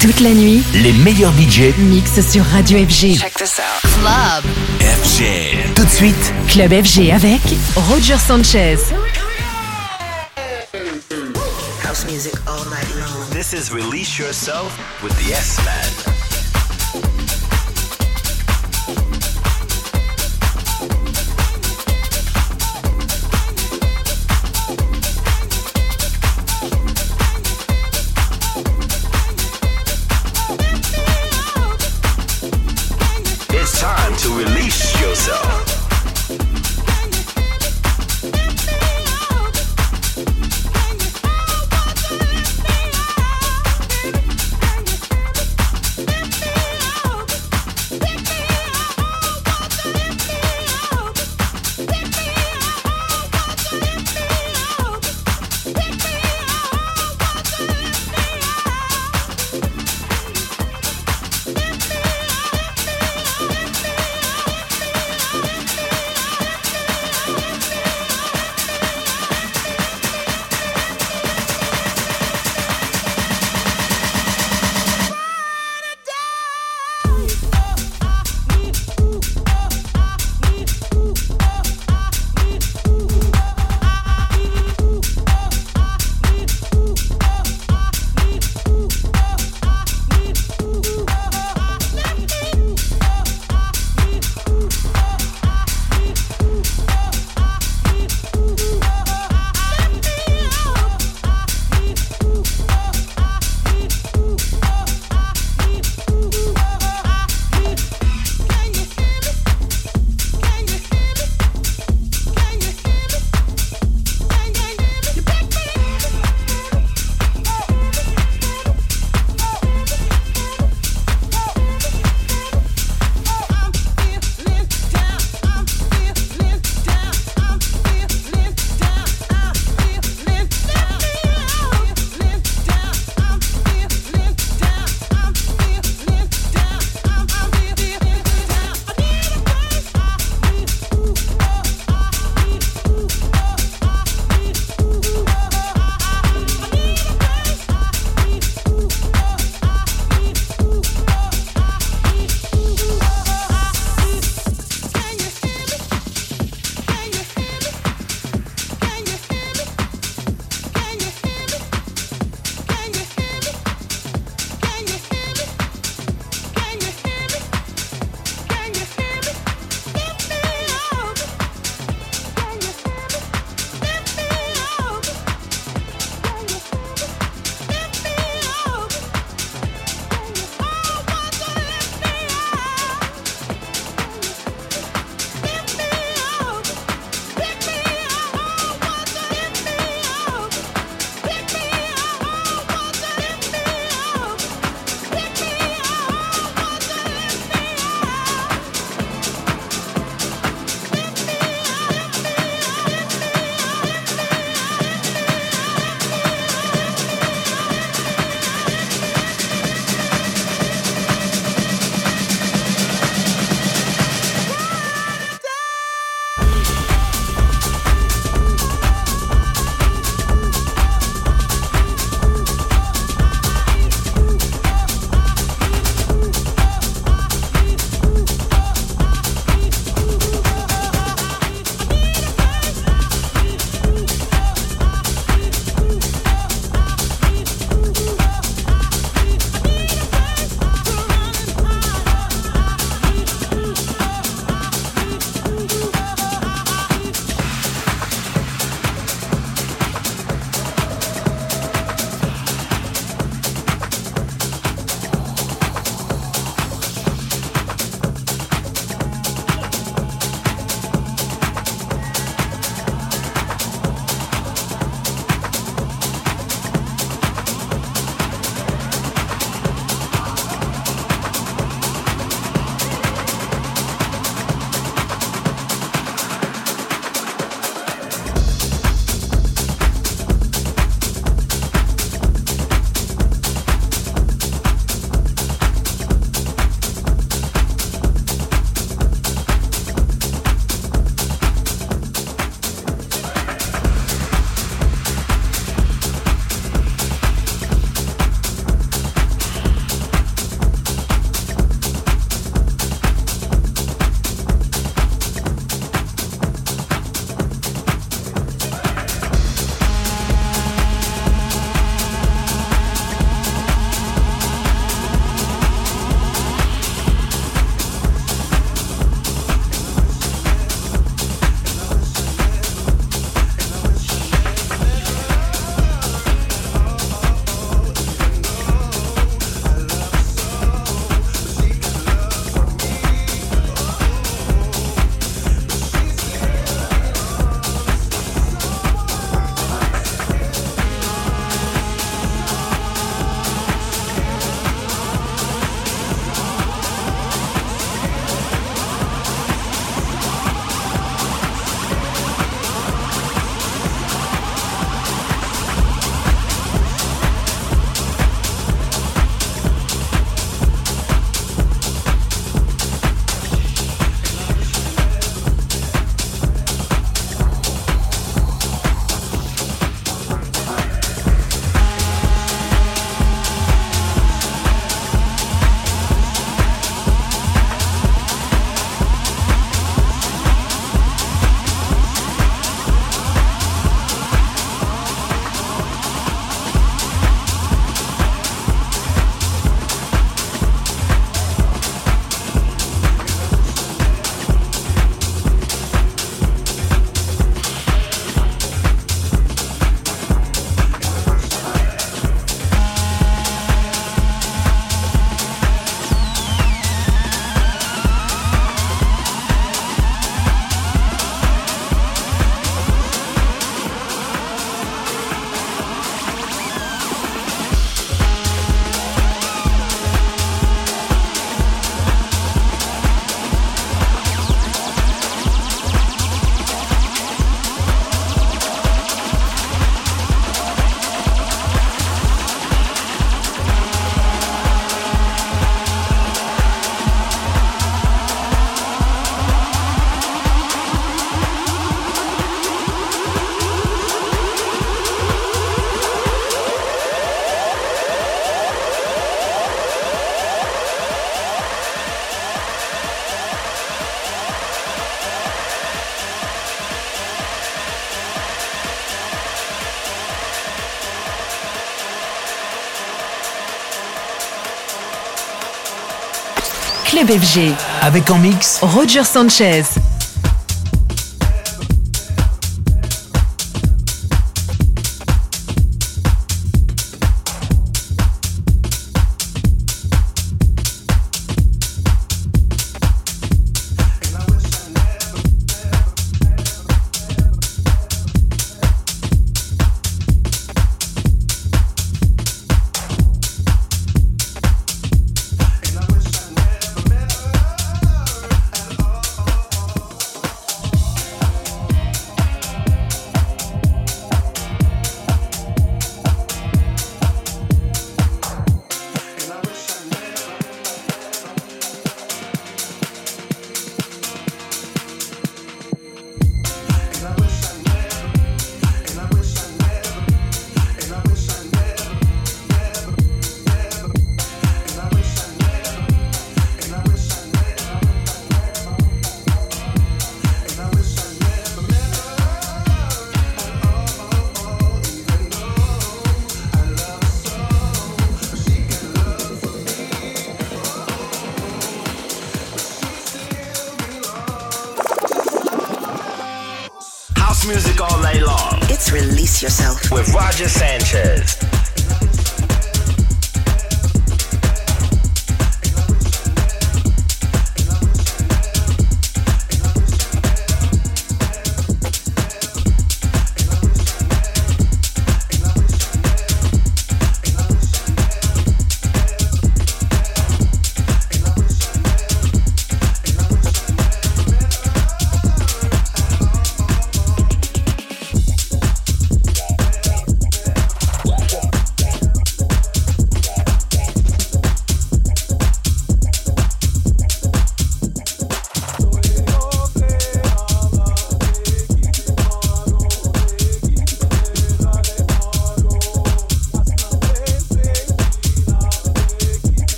Toute la nuit, Les meilleurs budgets mix sur Radio FG. Check this out. Club. FG. Tout de suite, Club FG avec Roger Sanchez. House music all night long. this is Release Yourself with the S-Man. FG. Avec en mix Roger Sanchez.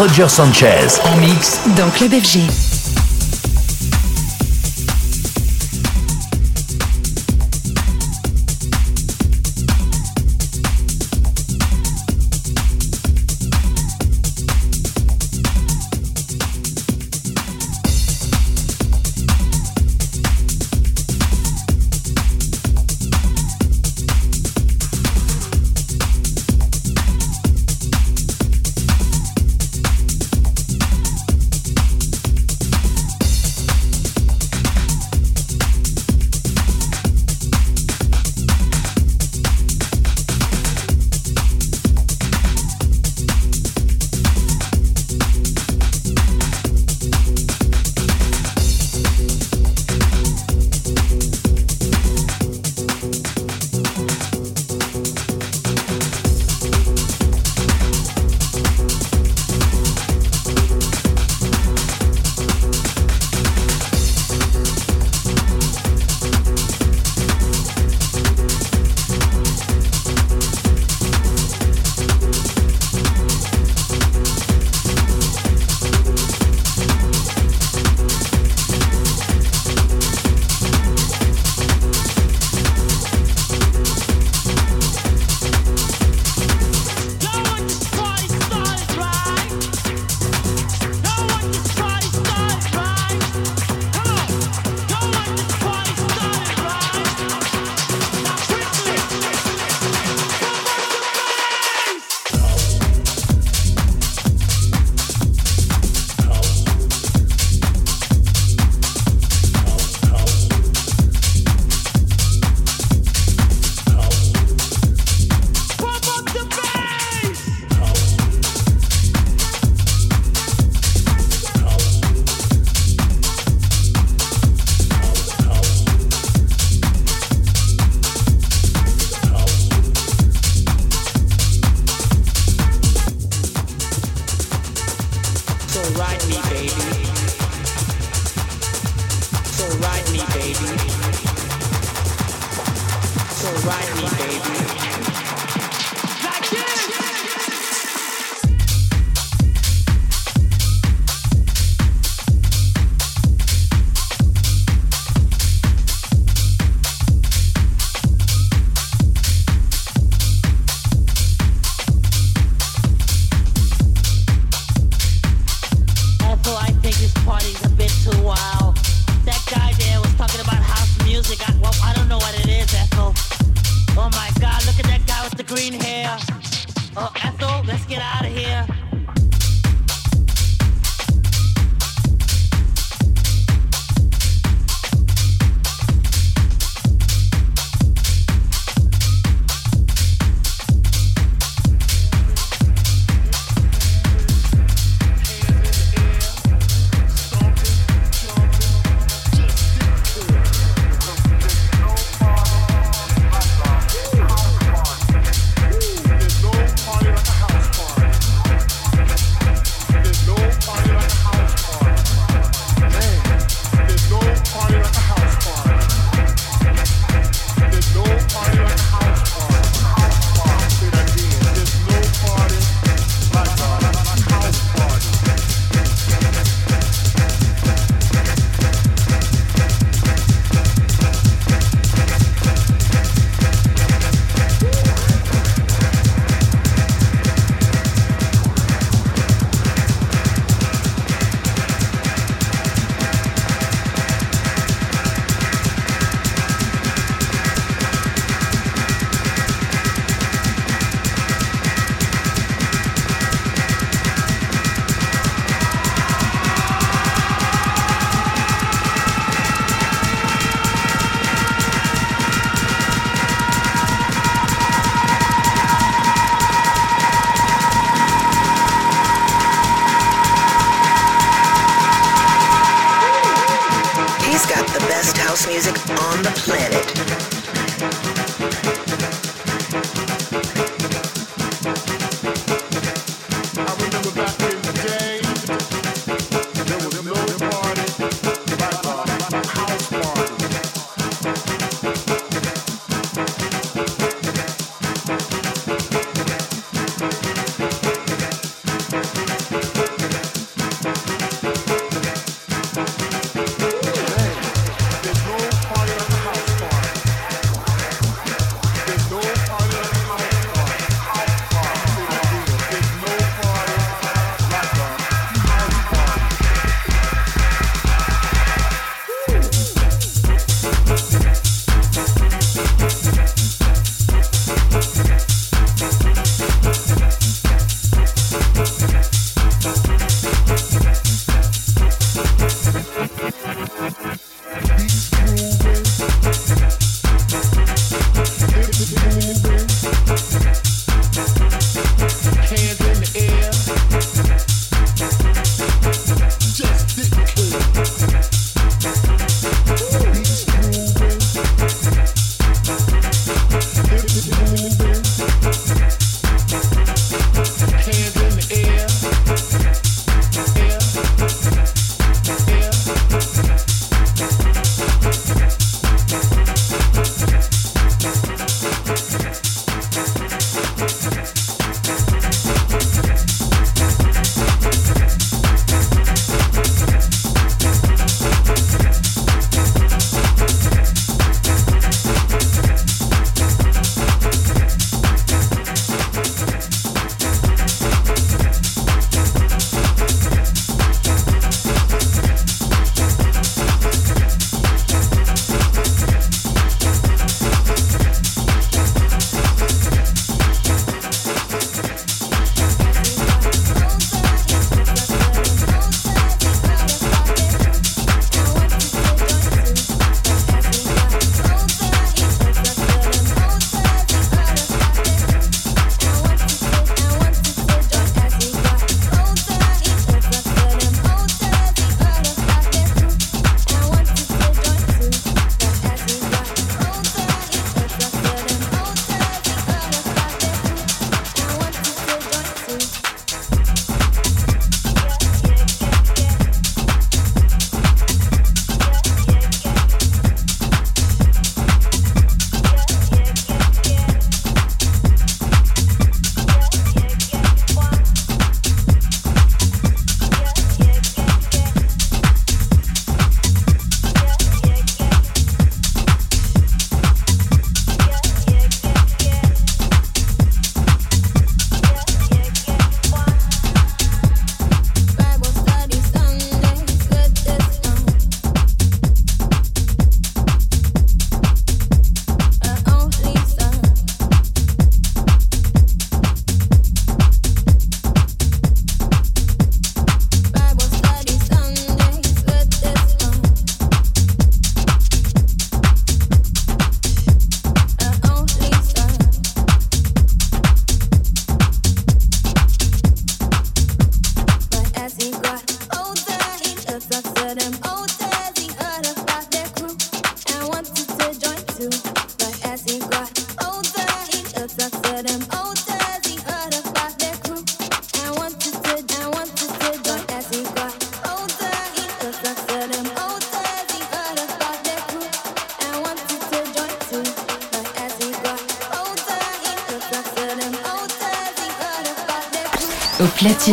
Roger Sanchez. En mix dans Club FG. music on the planet.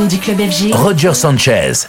Du club FG. Roger Sanchez.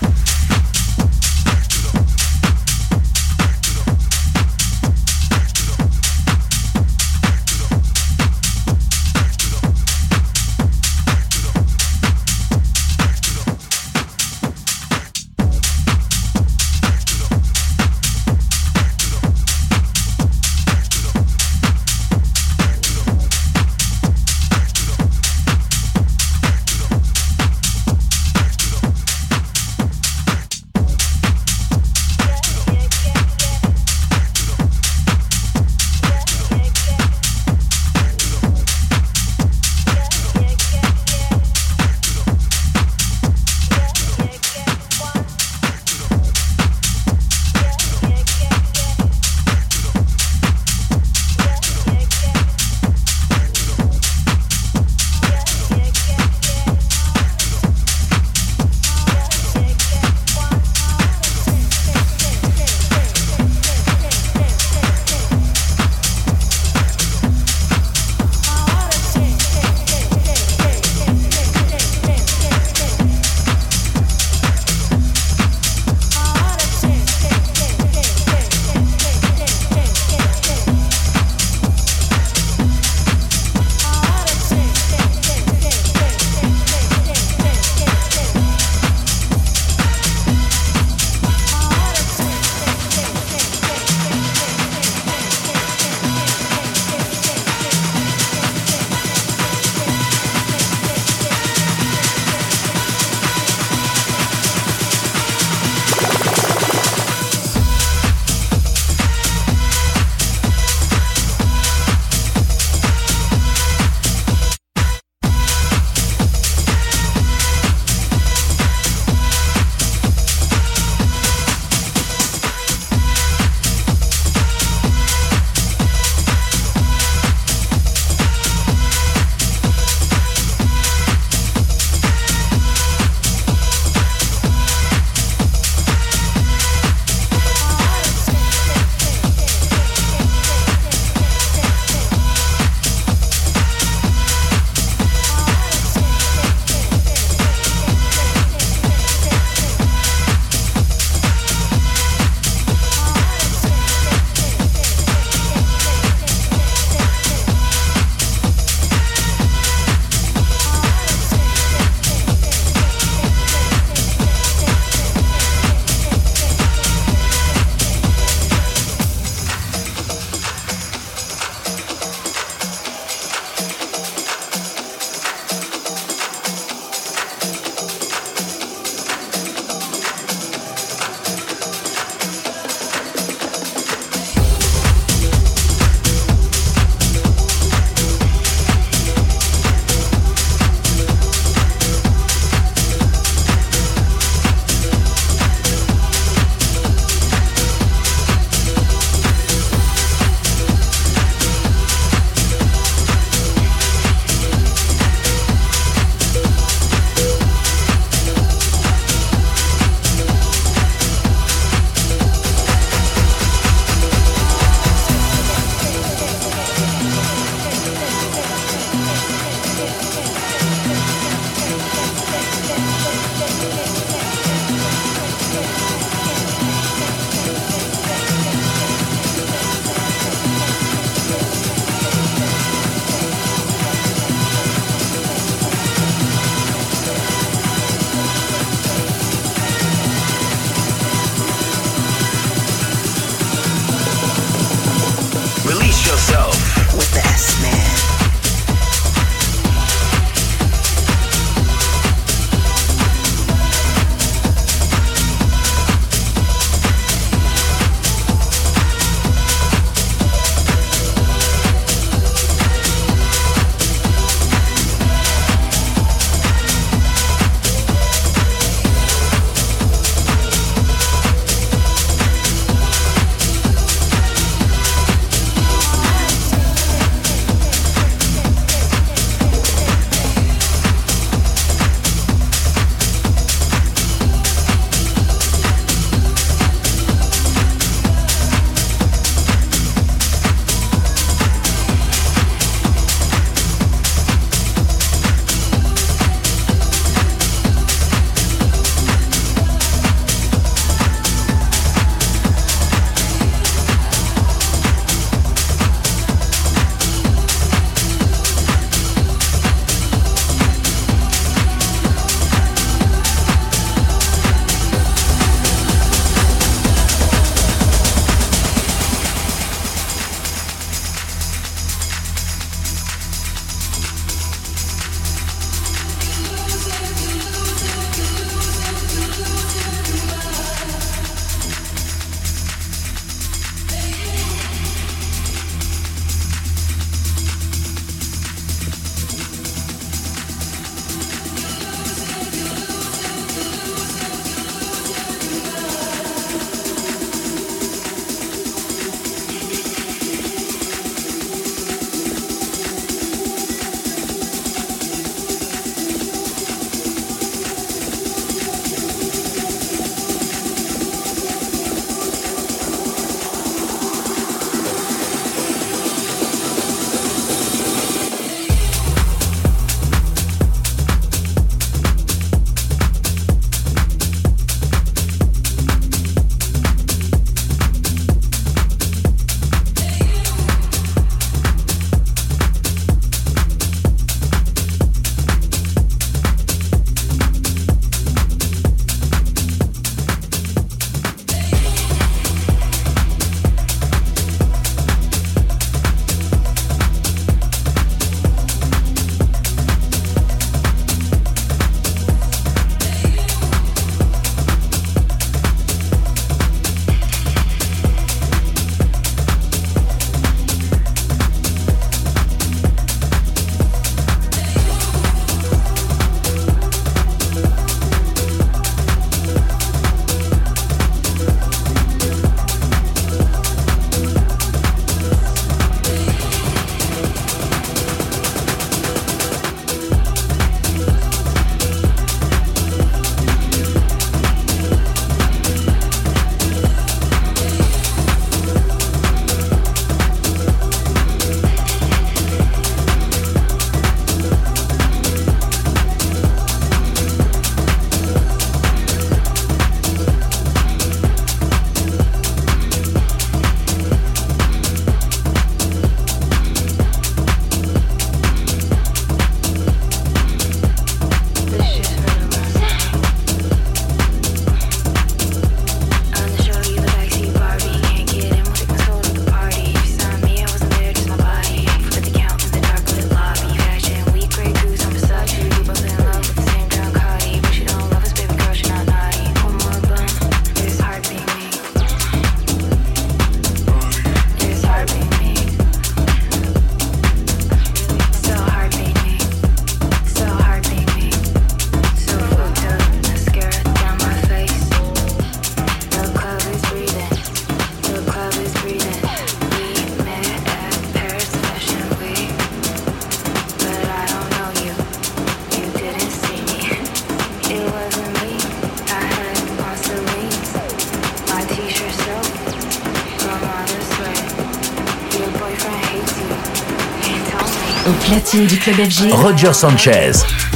Roger Sanchez.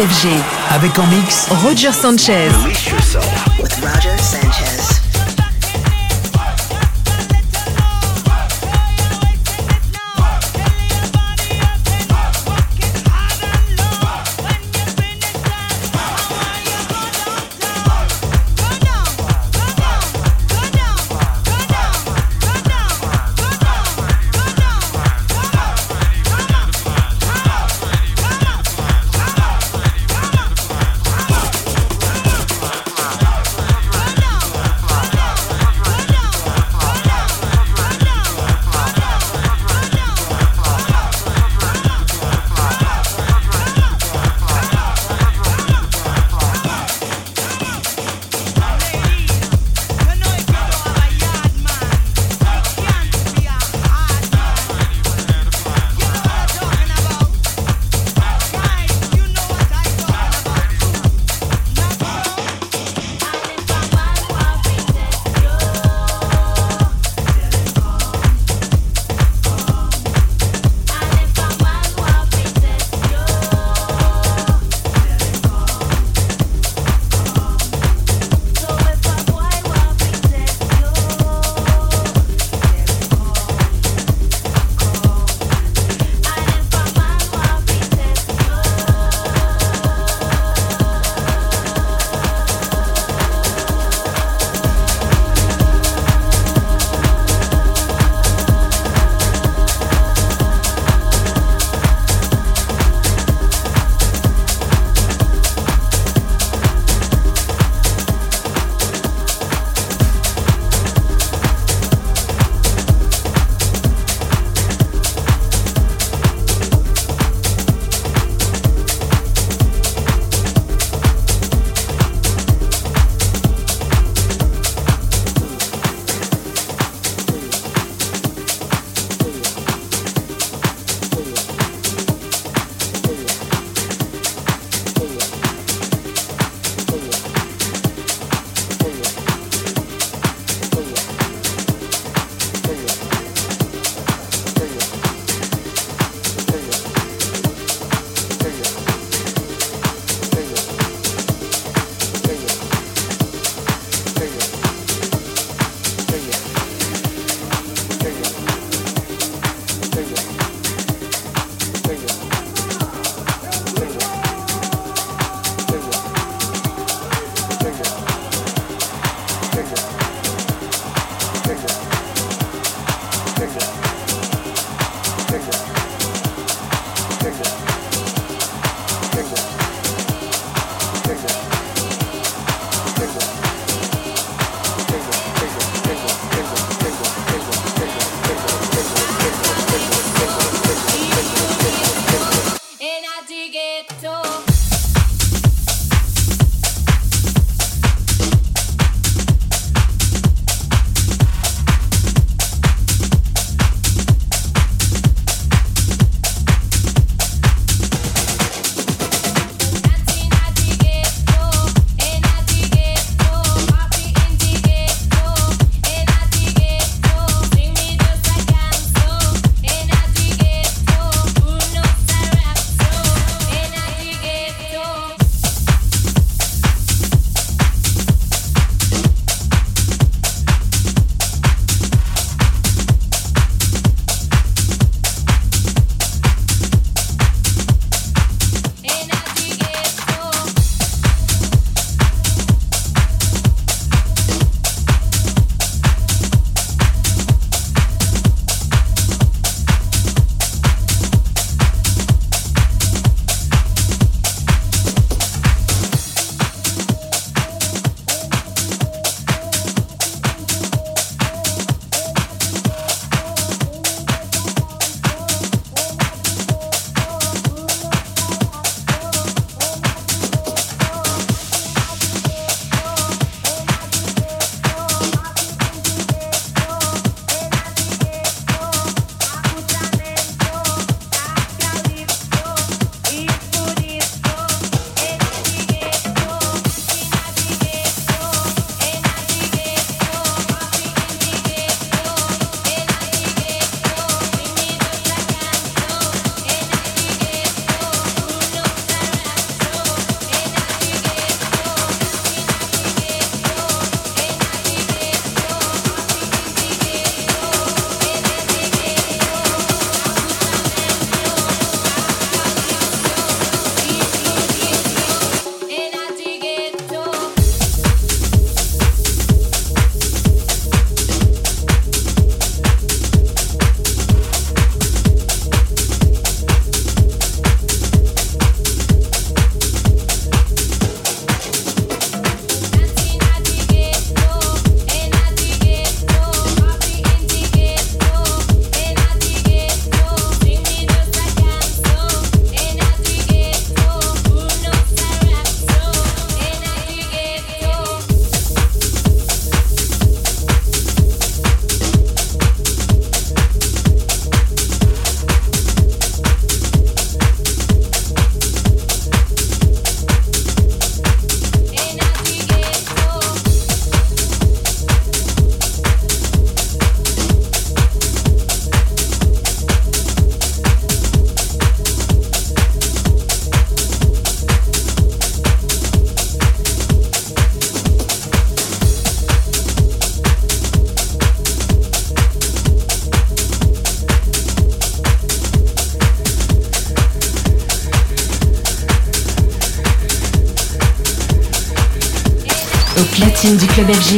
FG. Avec en mix Roger Sanchez.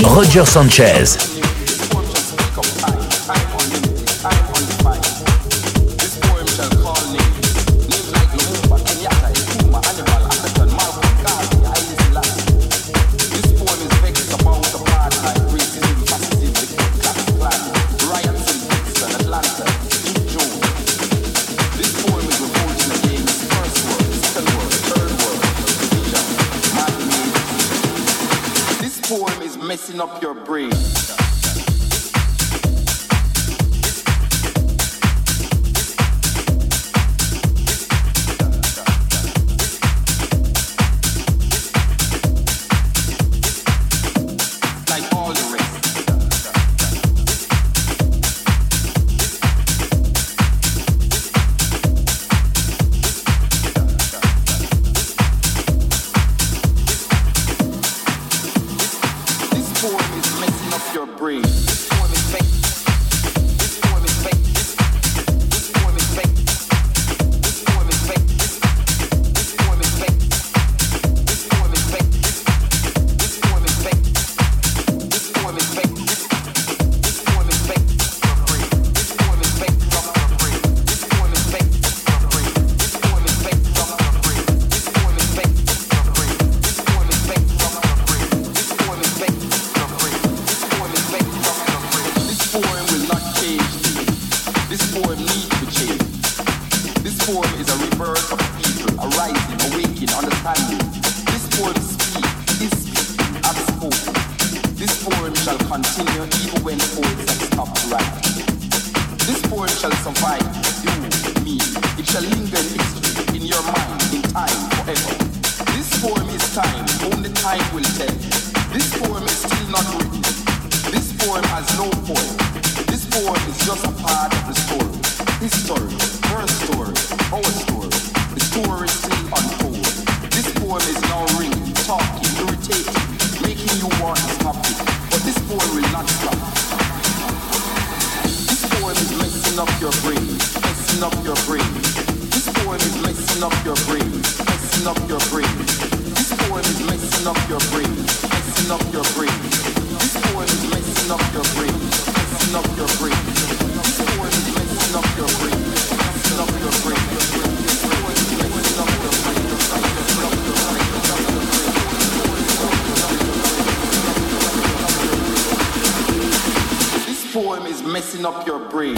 Roger Sanchez. up your brain. This poem is now making you want to it. But this poem up your brain, up your. This poem is messing up your brain, messing up your brain. This poem is messing up your brain, messing up your brain. This poem is messing up your brain, messing up your brain. This poem is messing up your brain. messing up your brain.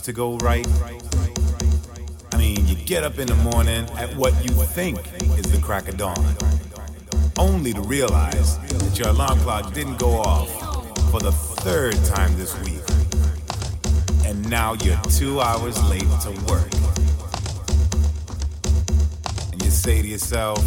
seems to go right. I mean, you get up in the morning at what you think is the crack of dawn, only to realize that your alarm clock didn't go off for the third time this week. And now you're two hours late to work. And you say to yourself,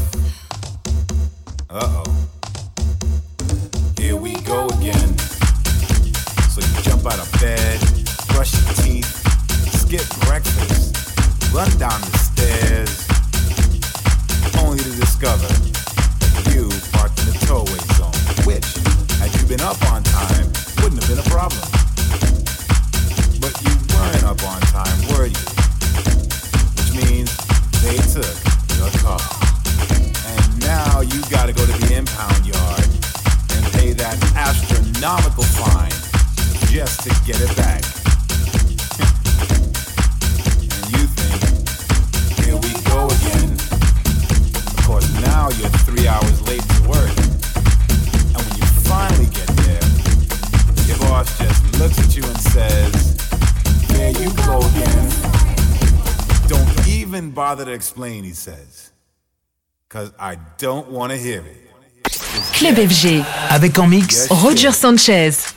to explain, he says. Cause I don't want to hear it. Club FG. Avec en mix, Roger Sanchez.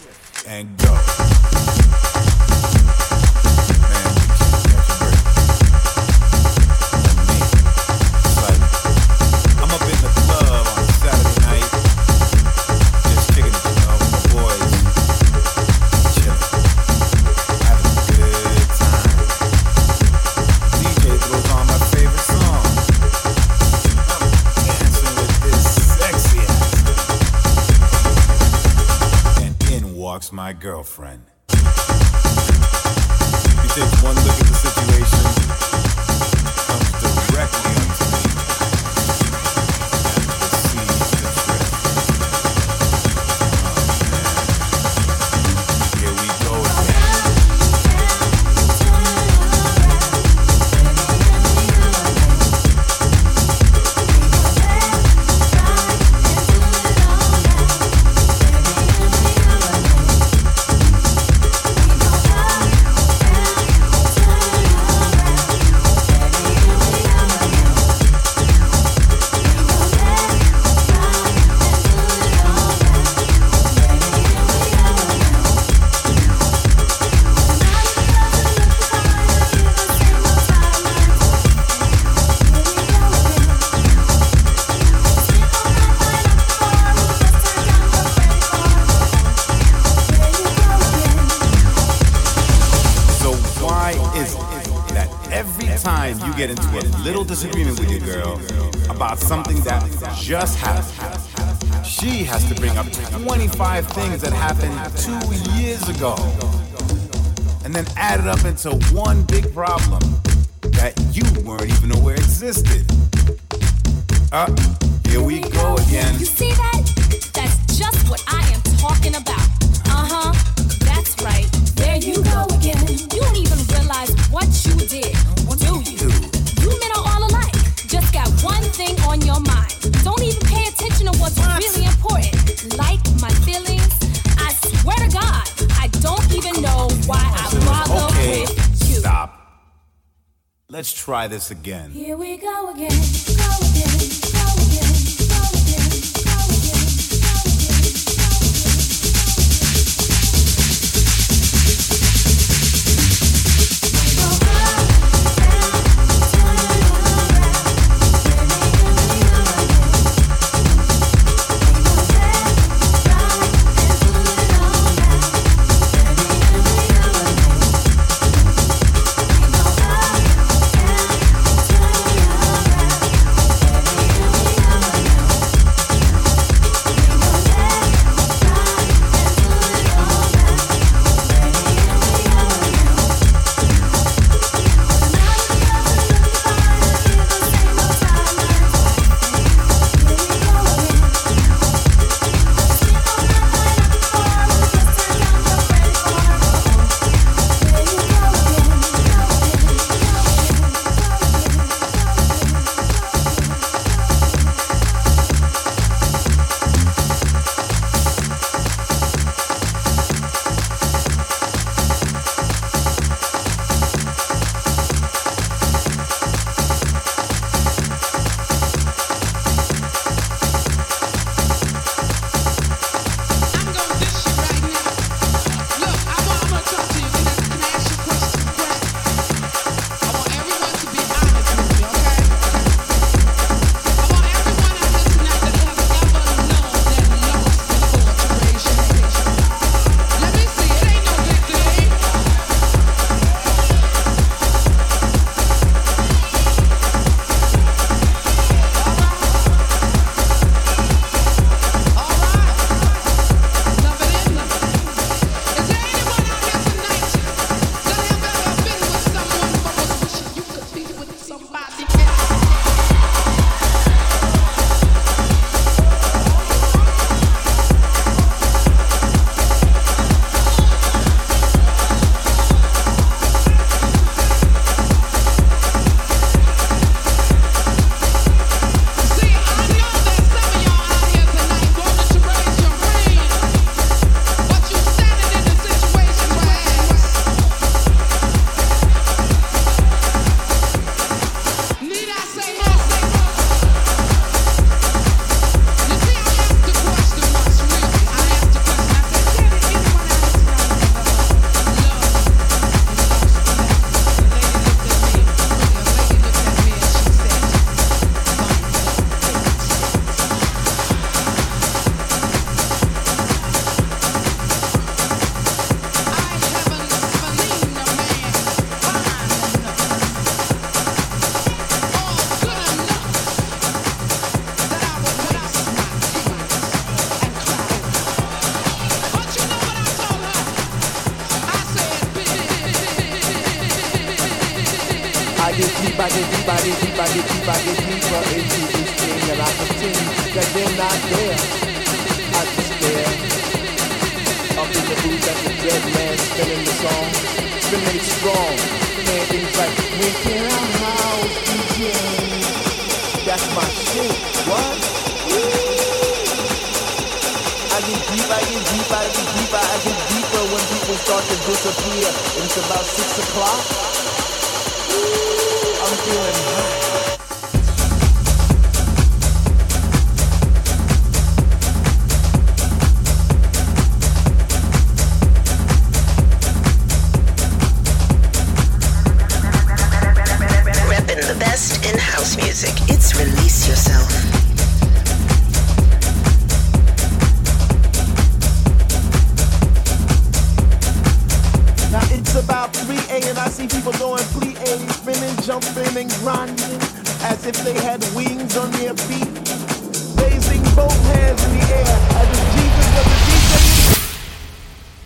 girlfriend. disagreement with your girl about something that just happened. She has to bring up 25 things that happened two years ago and then add it up into one big problem that you weren't even aware existed. Uh, here we go again. You see that? try this again. Here we go again.